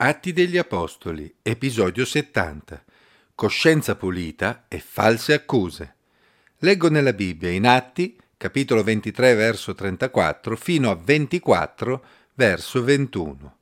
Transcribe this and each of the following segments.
Atti degli Apostoli, episodio 70. Coscienza pulita e false accuse. Leggo nella Bibbia in Atti, capitolo 23, verso 34, fino a 24, verso 21.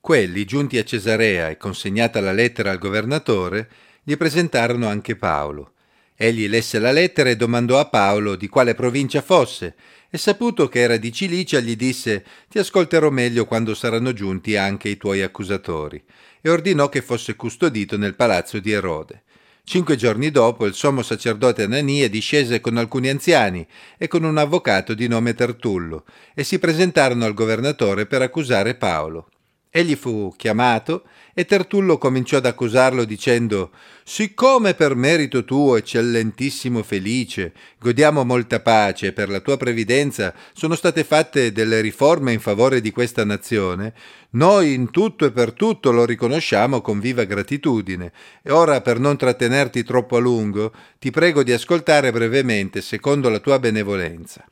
Quelli, giunti a Cesarea e consegnata la lettera al governatore, gli presentarono anche Paolo. Egli lesse la lettera e domandò a Paolo di quale provincia fosse, e saputo che era di Cilicia gli disse Ti ascolterò meglio quando saranno giunti anche i tuoi accusatori, e ordinò che fosse custodito nel palazzo di Erode. Cinque giorni dopo il sommo sacerdote Anania discese con alcuni anziani e con un avvocato di nome Tertullo, e si presentarono al governatore per accusare Paolo. Egli fu chiamato e Tertullo cominciò ad accusarlo dicendo Siccome per merito tuo, eccellentissimo Felice, godiamo molta pace e per la tua previdenza sono state fatte delle riforme in favore di questa nazione, noi in tutto e per tutto lo riconosciamo con viva gratitudine. E ora, per non trattenerti troppo a lungo, ti prego di ascoltare brevemente secondo la tua benevolenza.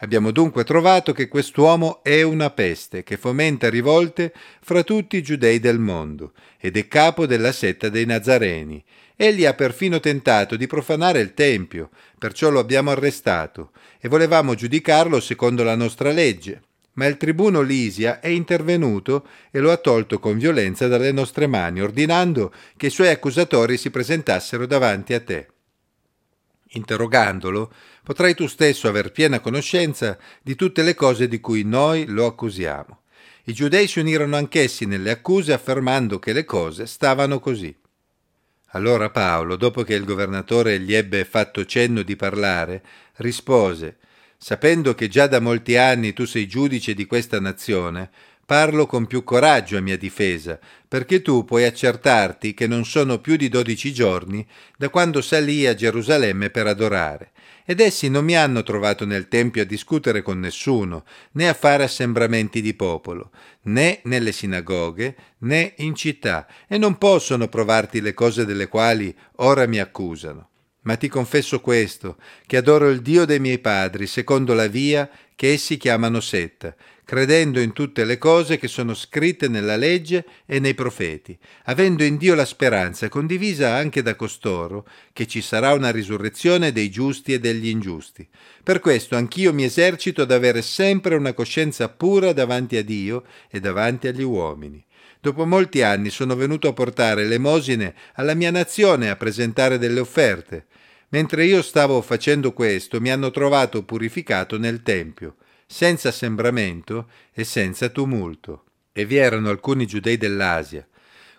Abbiamo dunque trovato che quest'uomo è una peste che fomenta rivolte fra tutti i giudei del mondo ed è capo della setta dei Nazareni. Egli ha perfino tentato di profanare il Tempio, perciò lo abbiamo arrestato e volevamo giudicarlo secondo la nostra legge. Ma il tribuno Lisia è intervenuto e lo ha tolto con violenza dalle nostre mani, ordinando che i suoi accusatori si presentassero davanti a te. Interrogandolo, potrai tu stesso aver piena conoscenza di tutte le cose di cui noi lo accusiamo. I giudei si unirono anch'essi nelle accuse affermando che le cose stavano così. Allora Paolo, dopo che il governatore gli ebbe fatto cenno di parlare, rispose Sapendo che già da molti anni tu sei giudice di questa nazione, Parlo con più coraggio a mia difesa, perché tu puoi accertarti che non sono più di dodici giorni da quando salì a Gerusalemme per adorare, ed essi non mi hanno trovato nel Tempio a discutere con nessuno, né a fare assembramenti di popolo, né nelle sinagoghe, né in città, e non possono provarti le cose delle quali ora mi accusano. Ma ti confesso questo, che adoro il Dio dei miei padri, secondo la via che essi chiamano setta, credendo in tutte le cose che sono scritte nella legge e nei profeti, avendo in Dio la speranza condivisa anche da costoro, che ci sarà una risurrezione dei giusti e degli ingiusti. Per questo anch'io mi esercito ad avere sempre una coscienza pura davanti a Dio e davanti agli uomini. Dopo molti anni sono venuto a portare l'emosine alla mia nazione a presentare delle offerte. Mentre io stavo facendo questo, mi hanno trovato purificato nel Tempio senza assembramento e senza tumulto. E vi erano alcuni giudei dell'Asia.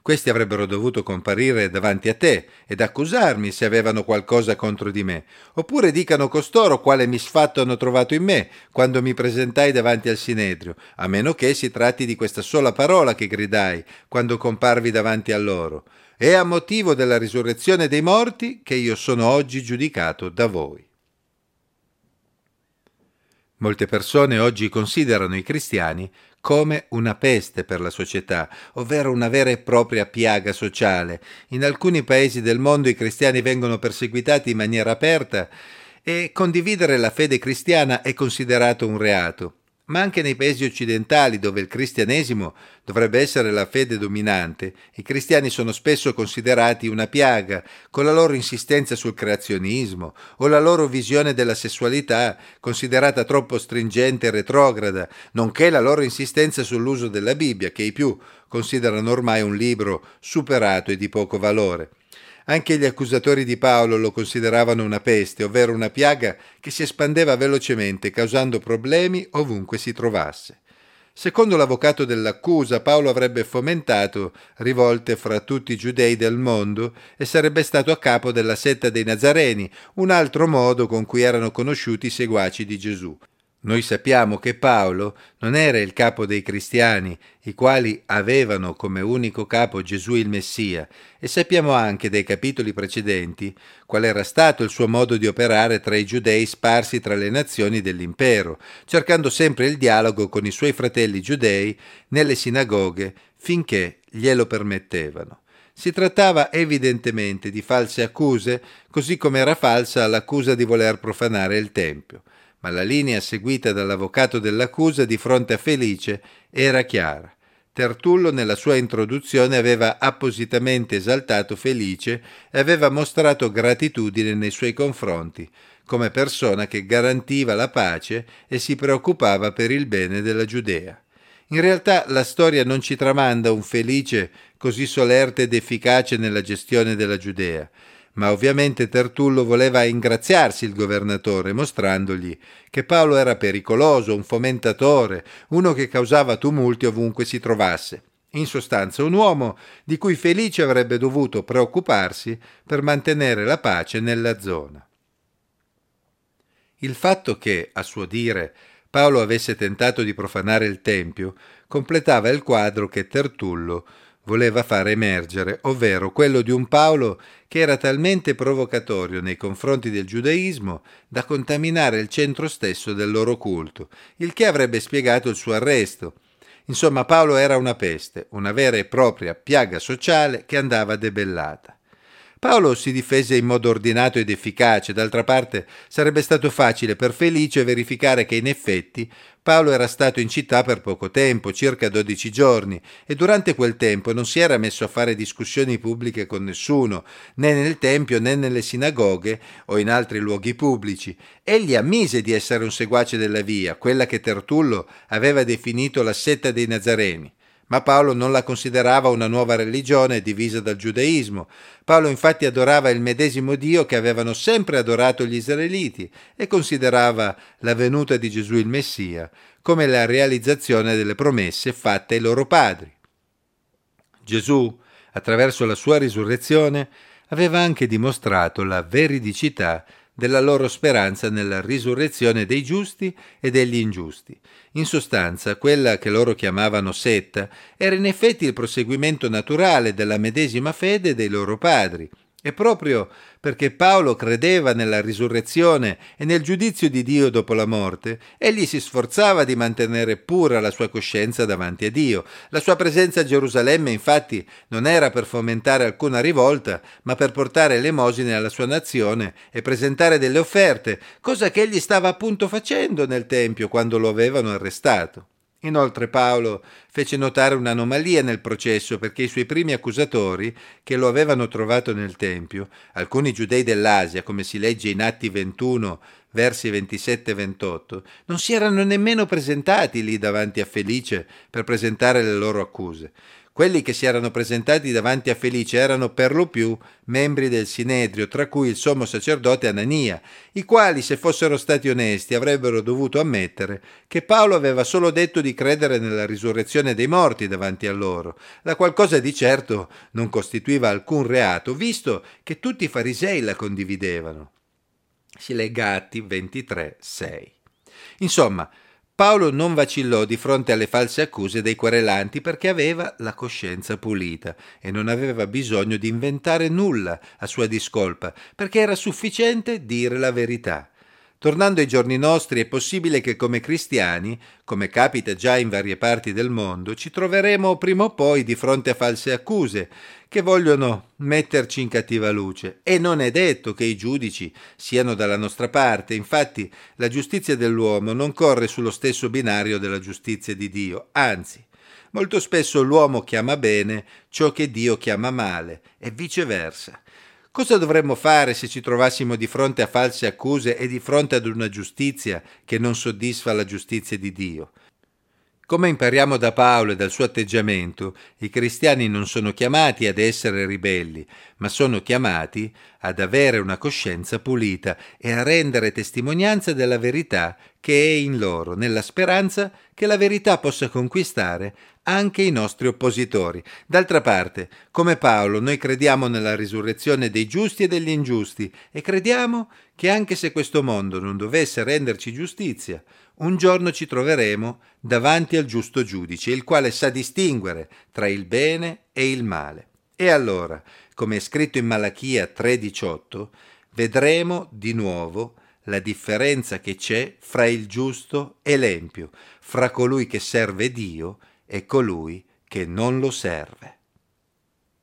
Questi avrebbero dovuto comparire davanti a te ed accusarmi se avevano qualcosa contro di me, oppure dicano costoro quale misfatto hanno trovato in me quando mi presentai davanti al Sinedrio, a meno che si tratti di questa sola parola che gridai quando comparvi davanti a loro. È a motivo della risurrezione dei morti che io sono oggi giudicato da voi. Molte persone oggi considerano i cristiani come una peste per la società, ovvero una vera e propria piaga sociale. In alcuni paesi del mondo i cristiani vengono perseguitati in maniera aperta e condividere la fede cristiana è considerato un reato ma anche nei paesi occidentali dove il cristianesimo dovrebbe essere la fede dominante, i cristiani sono spesso considerati una piaga, con la loro insistenza sul creazionismo o la loro visione della sessualità considerata troppo stringente e retrograda, nonché la loro insistenza sull'uso della Bibbia, che i più considerano ormai un libro superato e di poco valore. Anche gli accusatori di Paolo lo consideravano una peste, ovvero una piaga che si espandeva velocemente, causando problemi ovunque si trovasse. Secondo l'avvocato dell'accusa, Paolo avrebbe fomentato rivolte fra tutti i giudei del mondo e sarebbe stato a capo della setta dei Nazareni, un altro modo con cui erano conosciuti i seguaci di Gesù. Noi sappiamo che Paolo non era il capo dei cristiani, i quali avevano come unico capo Gesù il Messia, e sappiamo anche dai capitoli precedenti qual era stato il suo modo di operare tra i giudei sparsi tra le nazioni dell'impero, cercando sempre il dialogo con i suoi fratelli giudei nelle sinagoghe finché glielo permettevano. Si trattava evidentemente di false accuse, così come era falsa l'accusa di voler profanare il Tempio ma la linea seguita dall'avvocato dell'accusa di fronte a Felice era chiara. Tertullo nella sua introduzione aveva appositamente esaltato Felice e aveva mostrato gratitudine nei suoi confronti, come persona che garantiva la pace e si preoccupava per il bene della Giudea. In realtà la storia non ci tramanda un Felice così solerte ed efficace nella gestione della Giudea, ma ovviamente Tertullo voleva ingraziarsi il governatore, mostrandogli che Paolo era pericoloso, un fomentatore, uno che causava tumulti ovunque si trovasse. In sostanza un uomo di cui Felice avrebbe dovuto preoccuparsi per mantenere la pace nella zona. Il fatto che, a suo dire, Paolo avesse tentato di profanare il Tempio completava il quadro che Tertullo voleva far emergere, ovvero quello di un Paolo che era talmente provocatorio nei confronti del giudaismo da contaminare il centro stesso del loro culto, il che avrebbe spiegato il suo arresto. Insomma, Paolo era una peste, una vera e propria piaga sociale che andava debellata. Paolo si difese in modo ordinato ed efficace, d'altra parte sarebbe stato facile per Felice verificare che in effetti Paolo era stato in città per poco tempo, circa 12 giorni, e durante quel tempo non si era messo a fare discussioni pubbliche con nessuno, né nel Tempio né nelle sinagoghe o in altri luoghi pubblici. Egli ammise di essere un seguace della via, quella che Tertullo aveva definito la setta dei Nazareni ma Paolo non la considerava una nuova religione divisa dal giudaismo. Paolo infatti adorava il medesimo Dio che avevano sempre adorato gli israeliti e considerava la venuta di Gesù il Messia come la realizzazione delle promesse fatte ai loro padri. Gesù, attraverso la sua risurrezione, aveva anche dimostrato la veridicità della loro speranza nella risurrezione dei giusti e degli ingiusti. In sostanza, quella che loro chiamavano setta era in effetti il proseguimento naturale della medesima fede dei loro padri, e proprio perché Paolo credeva nella risurrezione e nel giudizio di Dio dopo la morte, egli si sforzava di mantenere pura la sua coscienza davanti a Dio. La sua presenza a Gerusalemme infatti non era per fomentare alcuna rivolta, ma per portare elemosine alla sua nazione e presentare delle offerte, cosa che egli stava appunto facendo nel Tempio quando lo avevano arrestato. Inoltre Paolo fece notare un'anomalia nel processo perché i suoi primi accusatori, che lo avevano trovato nel Tempio, alcuni giudei dell'Asia, come si legge in Atti 21, versi 27 e 28, non si erano nemmeno presentati lì davanti a Felice per presentare le loro accuse. Quelli che si erano presentati davanti a Felice erano per lo più membri del Sinedrio, tra cui il sommo sacerdote Anania, i quali, se fossero stati onesti, avrebbero dovuto ammettere che Paolo aveva solo detto di credere nella risurrezione dei morti davanti a loro, la qual cosa di certo non costituiva alcun reato, visto che tutti i farisei la condividevano. Si legga Atti 23, 6. Insomma, Paolo non vacillò di fronte alle false accuse dei querelanti perché aveva la coscienza pulita e non aveva bisogno di inventare nulla a sua discolpa, perché era sufficiente dire la verità. Tornando ai giorni nostri, è possibile che come cristiani, come capita già in varie parti del mondo, ci troveremo prima o poi di fronte a false accuse che vogliono metterci in cattiva luce. E non è detto che i giudici siano dalla nostra parte, infatti la giustizia dell'uomo non corre sullo stesso binario della giustizia di Dio, anzi, molto spesso l'uomo chiama bene ciò che Dio chiama male e viceversa. Cosa dovremmo fare se ci trovassimo di fronte a false accuse e di fronte ad una giustizia che non soddisfa la giustizia di Dio? Come impariamo da Paolo e dal suo atteggiamento, i cristiani non sono chiamati ad essere ribelli, ma sono chiamati ad avere una coscienza pulita e a rendere testimonianza della verità che è in loro, nella speranza che la verità possa conquistare anche i nostri oppositori. D'altra parte, come Paolo, noi crediamo nella risurrezione dei giusti e degli ingiusti e crediamo che anche se questo mondo non dovesse renderci giustizia, un giorno ci troveremo davanti al giusto giudice, il quale sa distinguere tra il bene e il male. E allora, come è scritto in Malachia 3:18, vedremo di nuovo la differenza che c'è fra il giusto e l'empio, fra colui che serve Dio e colui che non lo serve.